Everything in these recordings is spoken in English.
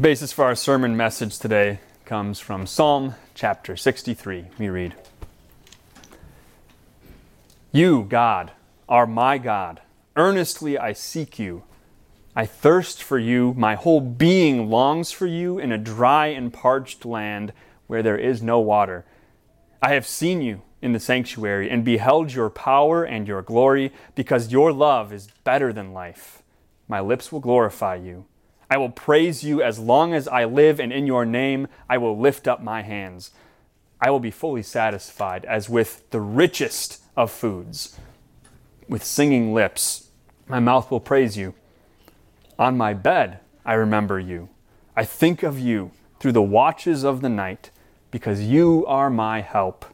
The basis for our sermon message today comes from Psalm chapter 63. We read You, God, are my God. Earnestly I seek you. I thirst for you. My whole being longs for you in a dry and parched land where there is no water. I have seen you in the sanctuary and beheld your power and your glory, because your love is better than life. My lips will glorify you. I will praise you as long as I live, and in your name I will lift up my hands. I will be fully satisfied as with the richest of foods. With singing lips, my mouth will praise you. On my bed, I remember you. I think of you through the watches of the night, because you are my help.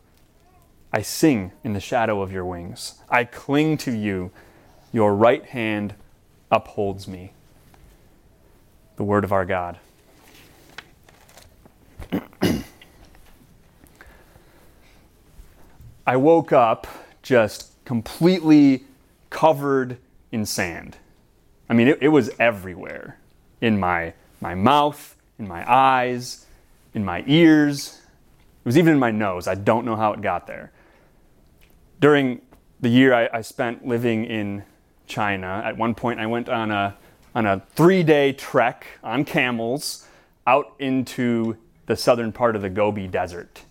I sing in the shadow of your wings. I cling to you. Your right hand upholds me the word of our God. I woke up just completely covered in sand. I mean, it, it, was everywhere in my, my mouth, in my eyes, in my ears. It was even in my nose. I don't know how it got there. During the year I, I spent living in China, at one point I went on a on a three day trek on camels out into the southern part of the Gobi Desert.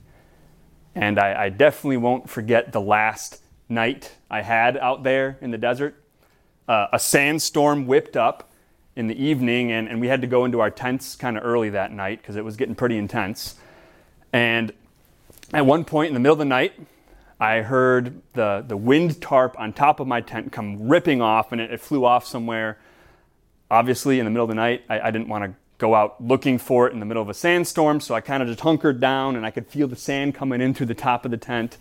And I, I, definitely won't forget the last night I had out there in the desert. Uh, a sandstorm whipped up in the evening, and, and we had to go into our tents kind of early that night because it was getting pretty intense. And at one point in the middle of the night, I heard the, the wind tarp on top of my tent come ripping off, and it, it flew off somewhere obviously, in the middle of the night, I, I didn't want to go out looking for it in the middle of a sandstorm, so I kind of just hunkered down and I could feel the sand coming in through the top of the tent.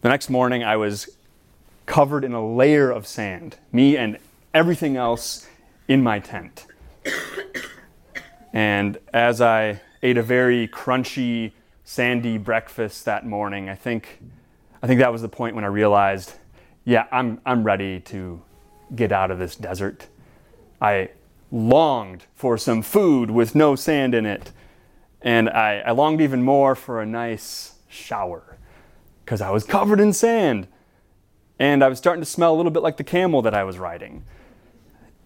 The next morning, I was covered in a layer of sand, me and everything else in my tent. And as I ate a very crunchy, sandy breakfast that morning, I think, I think that was the point when I realized, yeah, I'm, I'm ready to get out of this desert. I longed for some food with no sand in it. And I, I longed even more for a nice shower because I was covered in sand. And I was starting to smell a little bit like the camel that I was riding.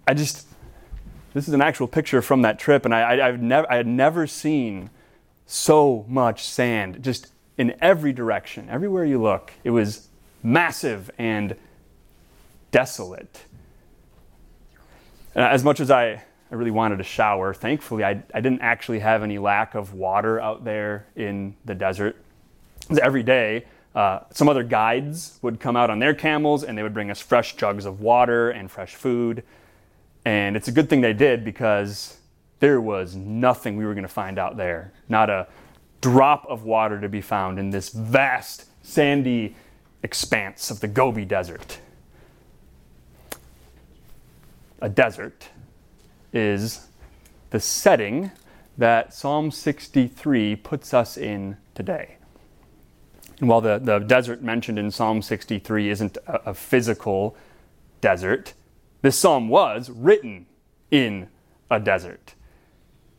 I just, this is an actual picture from that trip, and I, I, have never, I had never seen so much sand just in every direction. Everywhere you look, it was massive and desolate. And as much as I, I really wanted a shower, thankfully, I, I didn't actually have any lack of water out there in the desert. Every day, uh, some other guides would come out on their camels and they would bring us fresh jugs of water and fresh food. And it's a good thing they did because there was nothing we were going to find out there. Not a drop of water to be found in this vast, sandy expanse of the Gobi Desert a desert is the setting that Psalm 63 puts us in today. And while the, the desert mentioned in Psalm 63 isn't a, a physical desert, this psalm was written in a desert.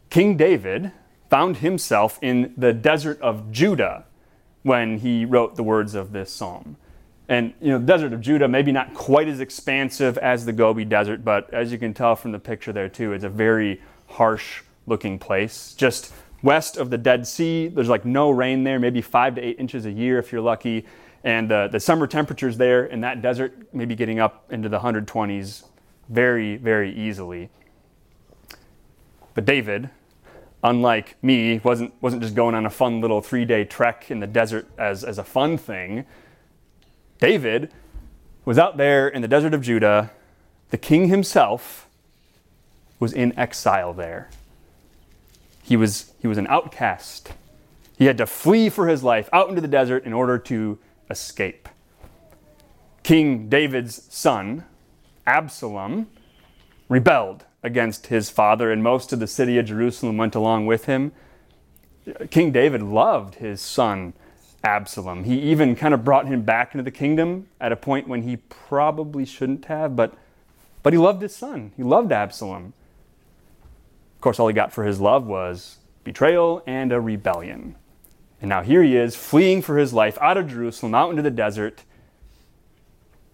King David found himself in the desert of Judah when he wrote the words of this psalm. And you know, the desert of Judah, maybe not quite as expansive as the Gobi Desert, but as you can tell from the picture there too, it's a very harsh looking place. Just west of the Dead Sea, there's like no rain there, maybe five to eight inches a year if you're lucky. And uh, the summer temperatures there in that desert, maybe getting up into the 120s very, very easily. But David, unlike me, wasn't, wasn't just going on a fun little three day trek in the desert as, as a fun thing. David was out there in the desert of Judah. The king himself was in exile there. He was, he was an outcast. He had to flee for his life out into the desert in order to escape. King David's son, Absalom, rebelled against his father, and most of the city of Jerusalem went along with him. King David loved his son Absalom. He even kind of brought him back into the kingdom at a point when he probably shouldn't have, but, but he loved his son. He loved Absalom. Of course, all he got for his love was betrayal and a rebellion. And now here he is, fleeing for his life out of Jerusalem, out into the desert.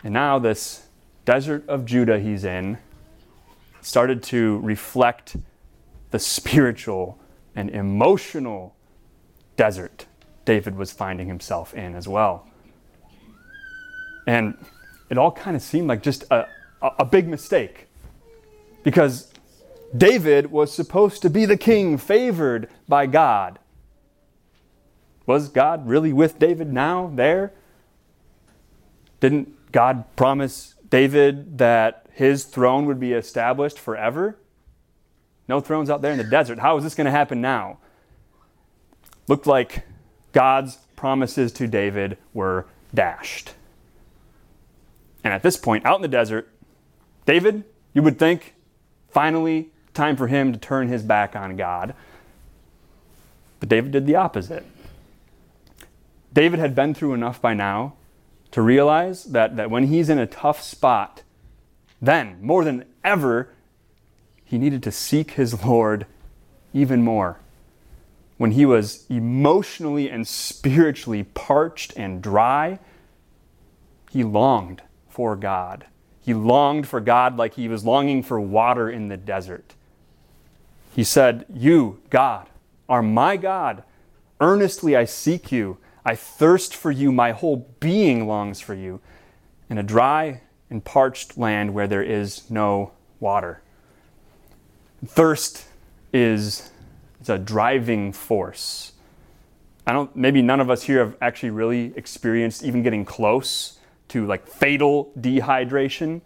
And now, this desert of Judah he's in started to reflect the spiritual and emotional desert David was finding himself in as well. And it all kind of seemed like just a, a big mistake because David was supposed to be the king favored by God. Was God really with David now, there? Didn't God promise David that his throne would be established forever? No thrones out there in the desert. How is this going to happen now? Looked like God's promises to David were dashed. And at this point, out in the desert, David, you would think, finally, time for him to turn his back on God. But David did the opposite. David had been through enough by now to realize that, that when he's in a tough spot, then, more than ever, he needed to seek his Lord even more. When he was emotionally and spiritually parched and dry, he longed for God. He longed for God like he was longing for water in the desert. He said, You, God, are my God. Earnestly I seek you. I thirst for you. My whole being longs for you. In a dry and parched land where there is no water. Thirst is it's a driving force. I don't maybe none of us here have actually really experienced even getting close to like fatal dehydration.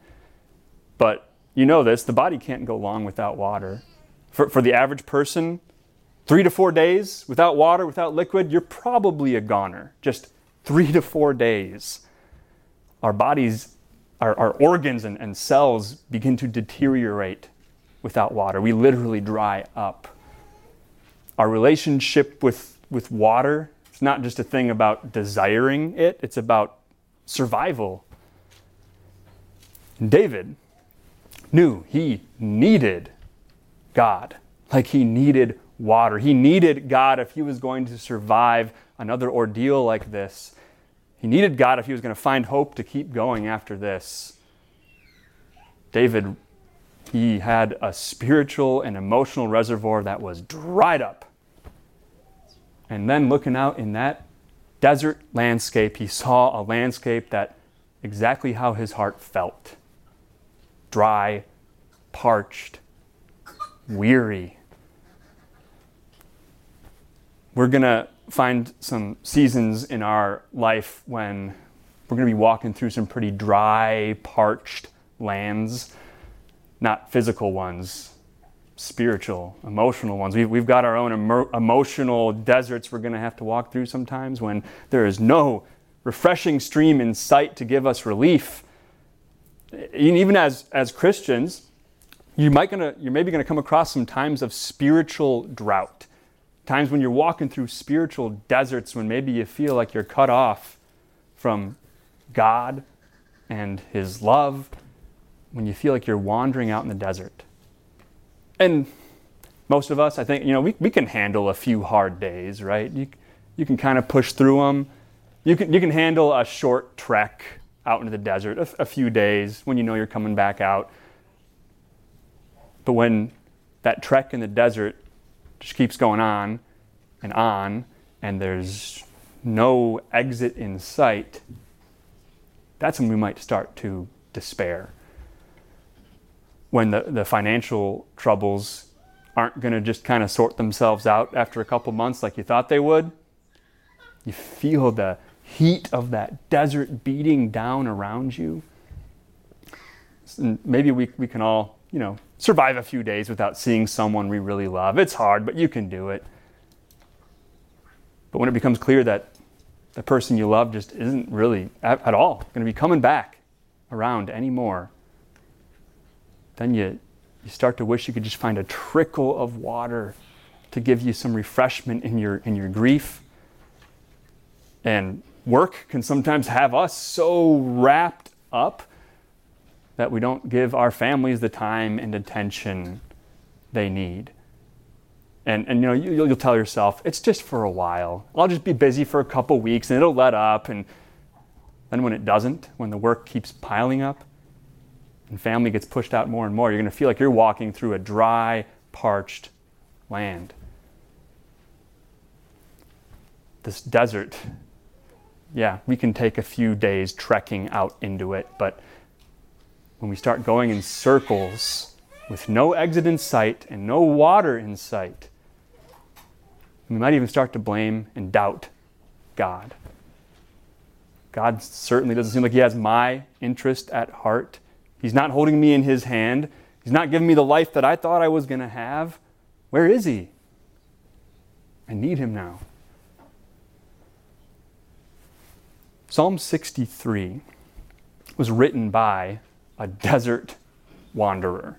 But you know this, the body can't go long without water. For, for the average person, three to four days without water, without liquid, you're probably a goner. Just three to four days. Our bodies, our, our organs and, and cells begin to deteriorate without water. We literally dry up. Our relationship with, with water, it's not just a thing about desiring it, it's about survival. David knew he needed God, like he needed water. He needed God if he was going to survive another ordeal like this. He needed God if he was going to find hope to keep going after this. David, he had a spiritual and emotional reservoir that was dried up. And then looking out in that desert landscape, he saw a landscape that exactly how his heart felt dry, parched, weary. We're going to find some seasons in our life when we're going to be walking through some pretty dry, parched lands, not physical ones, spiritual, emotional ones. We've, we've got our own emo- emotional deserts we're going to have to walk through sometimes when there is no refreshing stream in sight to give us relief. Even as, as Christians, you might gonna, you're maybe going to come across some times of spiritual drought, times when you're walking through spiritual deserts when maybe you feel like you're cut off from God and His love, when you feel like you're wandering out in the desert and most of us, I think, you know, we, we can handle a few hard days, right? You, you can kind of push through them. You can, you can handle a short trek out into the desert, a, a few days when you know you're coming back out. But when that trek in the desert just keeps going on and on, and there's no exit in sight, that's when we might start to despair when the, the financial troubles aren't going to just kind of sort themselves out after a couple months like you thought they would. You feel the heat of that desert beating down around you. And maybe we, we can all, you know, survive a few days without seeing someone we really love. It's hard, but you can do it. But when it becomes clear that the person you love just isn't really at, at all going to be coming back around anymore, then you, you start to wish you could just find a trickle of water to give you some refreshment in your, in your grief. And work can sometimes have us so wrapped up that we don't give our families the time and attention they need. And, and you know, you, you'll tell yourself, it's just for a while. I'll just be busy for a couple weeks and it'll let up. And then when it doesn't, when the work keeps piling up and family gets pushed out more and more, you're going to feel like you're walking through a dry, parched land. This desert, yeah, we can take a few days trekking out into it, but when we start going in circles with no exit in sight and no water in sight, we might even start to blame and doubt God. God certainly doesn't seem like He has my interest at heart. He's not holding me in His hand. He's not giving me the life that I thought I was going to have. Where is He? I need Him now. Psalm 63 was written by a desert wanderer.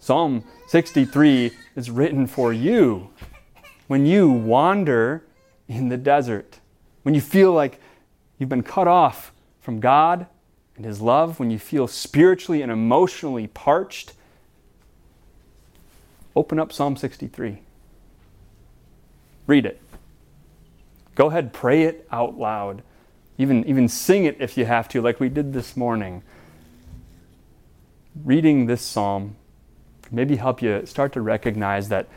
Psalm 63 is written for you when you wander in the desert, when you feel like you've been cut off from God and His love, when you feel spiritually and emotionally parched. Open up Psalm 63. Read it. Go ahead, pray it out loud. Even, even sing it if you have to, like we did this morning. Reading this psalm maybe help you start to recognize that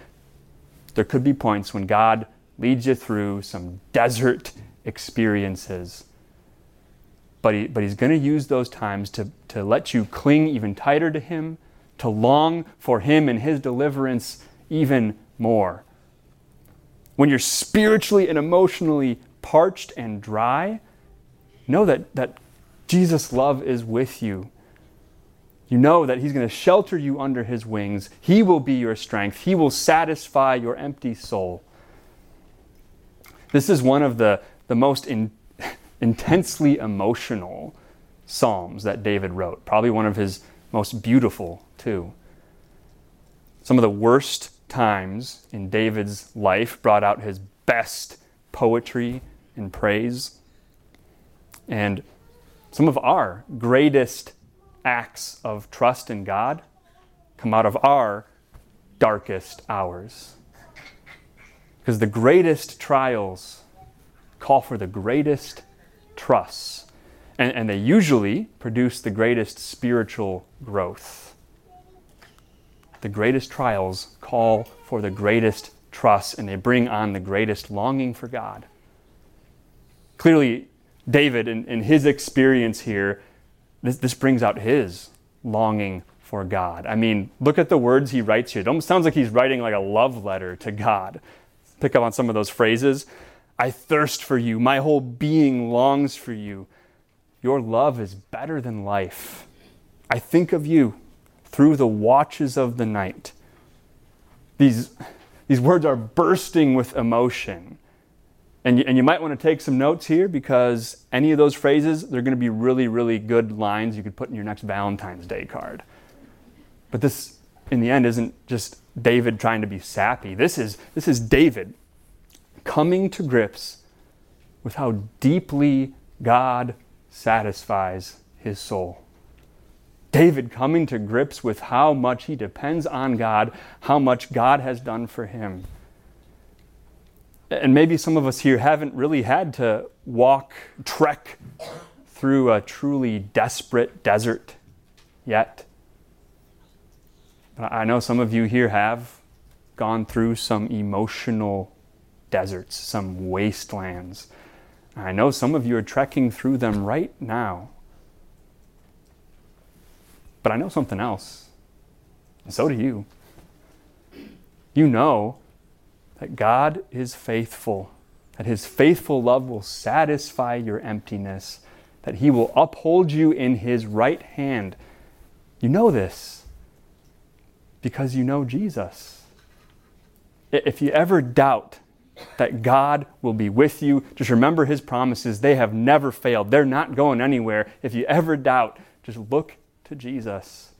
there could be points when God leads you through some desert experiences. But, he, but He's going to use those times to, to let you cling even tighter to Him, to long for Him and His deliverance even more. When you're spiritually and emotionally parched and dry, know that, that Jesus' love is with you. You know that He's going to shelter you under His wings. He will be your strength. He will satisfy your empty soul. This is one of the, the most in, intensely emotional psalms that David wrote. Probably one of his most beautiful, too. Some of the worst times in David's life brought out his best poetry and praise. And some of our greatest acts of trust in God come out of our darkest hours. Because the greatest trials call for the greatest trusts, and, and they usually produce the greatest spiritual growth. The greatest trials call for the greatest trust, and they bring on the greatest longing for God. Clearly, David, in, in his experience here, this, this brings out his longing for God. I mean, look at the words he writes here. It almost sounds like he's writing like a love letter to God. Pick up on some of those phrases. I thirst for you. My whole being longs for you. Your love is better than life. I think of you through the watches of the night. These, these words are bursting with emotion. And you, and you might want to take some notes here because any of those phrases, they're going to be really, really good lines you could put in your next Valentine's Day card. But this, in the end, isn't just David trying to be sappy. This is, this is David coming to grips with how deeply God satisfies his soul. David coming to grips with how much he depends on God, how much God has done for him and maybe some of us here haven't really had to walk, trek through a truly desperate desert yet. But I know some of you here have gone through some emotional deserts, some wastelands. I know some of you are trekking through them right now. But I know something else, and so do you. You know that God is faithful, that his faithful love will satisfy your emptiness, that he will uphold you in his right hand. You know this because you know Jesus. If you ever doubt that God will be with you, just remember his promises. They have never failed, they're not going anywhere. If you ever doubt, just look to Jesus.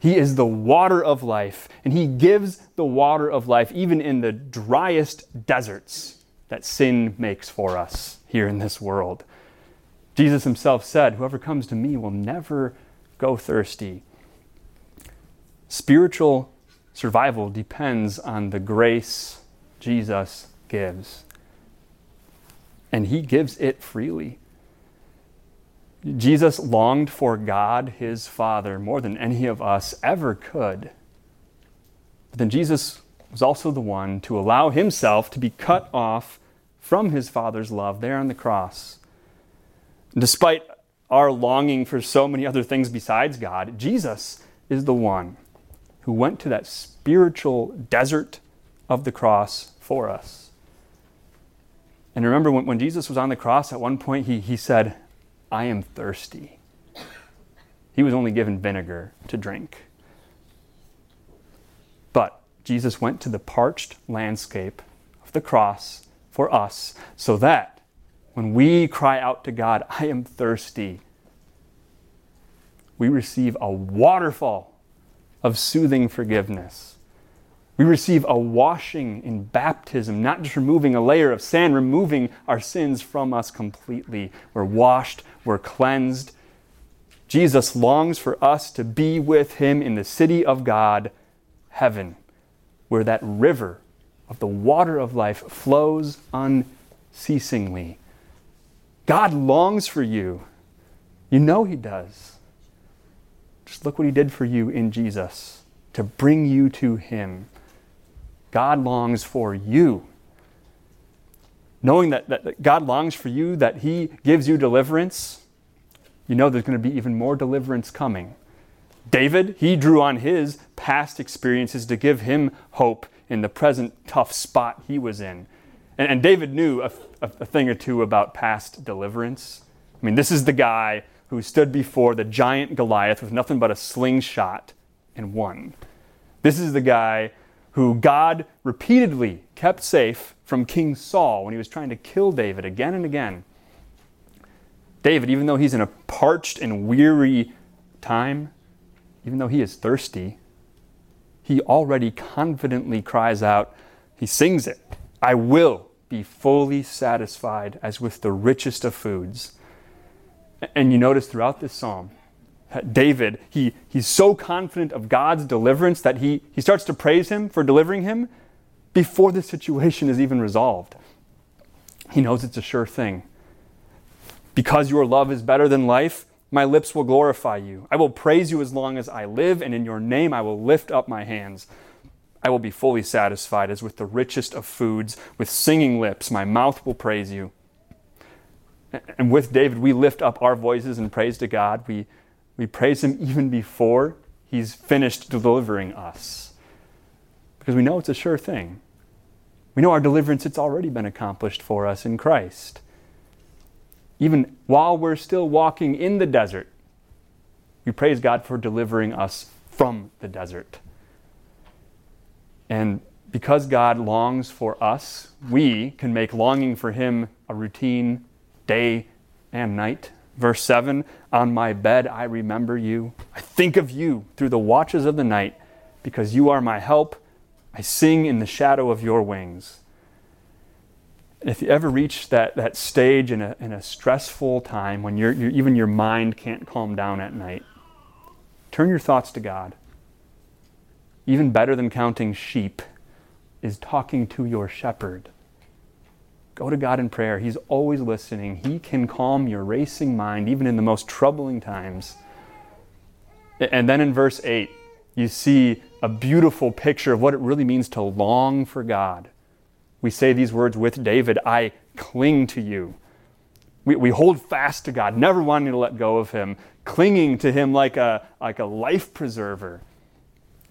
He is the water of life, and He gives the water of life even in the driest deserts that sin makes for us here in this world. Jesus Himself said, Whoever comes to me will never go thirsty. Spiritual survival depends on the grace Jesus gives. And he gives it freely. Jesus longed for God, his Father, more than any of us ever could. But then Jesus was also the one to allow himself to be cut off from his Father's love there on the cross. Despite our longing for so many other things besides God, Jesus is the one who went to that spiritual desert of the cross for us. And remember, when, when Jesus was on the cross, at one point he, he said, I am thirsty. He was only given vinegar to drink. But Jesus went to the parched landscape of the cross for us so that when we cry out to God, I am thirsty, we receive a waterfall of soothing forgiveness. We receive a washing in baptism, not just removing a layer of sand, removing our sins from us completely. We're washed, we're cleansed. Jesus longs for us to be with him in the city of God, heaven, where that river of the water of life flows unceasingly. God longs for you. You know he does. Just look what he did for you in Jesus to bring you to him. God longs for you. Knowing that, that, that God longs for you, that he gives you deliverance, you know there's going to be even more deliverance coming. David, he drew on his past experiences to give him hope in the present tough spot he was in. And, and David knew a, a, a thing or two about past deliverance. I mean, this is the guy who stood before the giant Goliath with nothing but a slingshot and won. This is the guy who God repeatedly kept safe from King Saul when he was trying to kill David again and again. David, even though he's in a parched and weary time, even though he is thirsty, he already confidently cries out, he sings it, I will be fully satisfied as with the richest of foods. And you notice throughout this psalm, David, he, he's so confident of God's deliverance that he, he starts to praise him for delivering him before the situation is even resolved. He knows it's a sure thing. Because your love is better than life, my lips will glorify you. I will praise you as long as I live, and in your name I will lift up my hands. I will be fully satisfied as with the richest of foods. With singing lips, my mouth will praise you. And with David, we lift up our voices in praise to God. We, we praise Him even before He's finished delivering us. Because we know it's a sure thing. We know our deliverance, it's already been accomplished for us in Christ. Even while we're still walking in the desert, we praise God for delivering us from the desert. And because God longs for us, we can make longing for Him a routine day and night. Verse 7 On my bed I remember you. I think of you through the watches of the night, because you are my help. I sing in the shadow of your wings. And If you ever reach that, that stage in a, in a stressful time when you're, you're, even your mind can't calm down at night, turn your thoughts to God. Even better than counting sheep is talking to your shepherd. Go to God in prayer. He's always listening. He can calm your racing mind, even in the most troubling times. And then in verse 8, you see a beautiful picture of what it really means to long for God. We say these words with David I cling to you. We, we hold fast to God, never wanting to let go of Him, clinging to Him like a, like a life preserver.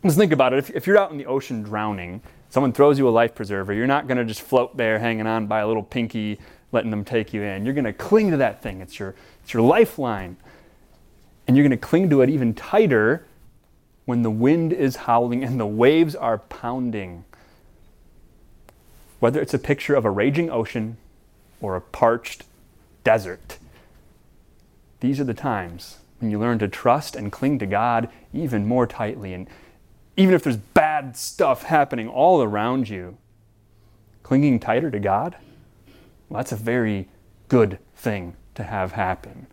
Just think about it. If, if you're out in the ocean drowning, someone throws you a life preserver, you're not going to just float there hanging on by a little pinky, letting them take you in. You're going to cling to that thing. It's your, it's your lifeline. And you're going to cling to it even tighter when the wind is howling and the waves are pounding. Whether it's a picture of a raging ocean or a parched desert, these are the times when you learn to trust and cling to God even more tightly. And even if there's bad stuff happening all around you, clinging tighter to God, well, that's a very good thing to have happen.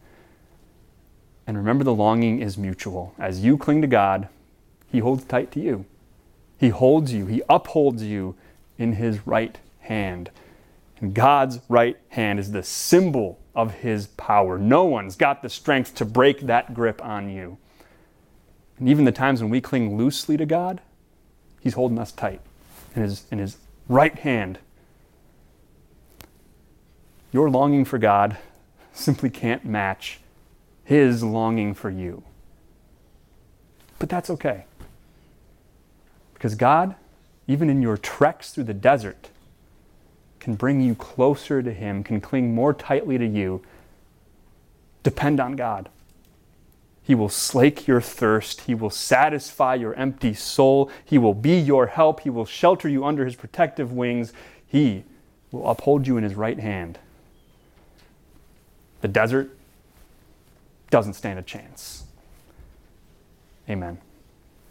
And remember, the longing is mutual. As you cling to God, He holds tight to you. He holds you, He upholds you in His right hand. And God's right hand is the symbol of His power. No one's got the strength to break that grip on you. And even the times when we cling loosely to God, He's holding us tight in His, in his right hand. Your longing for God simply can't match His longing for you. But that's okay. Because God, even in your treks through the desert, can bring you closer to Him, can cling more tightly to you. Depend on God. He will slake your thirst. He will satisfy your empty soul. He will be your help. He will shelter you under His protective wings. He will uphold you in His right hand. The desert doesn't stand a chance. Amen.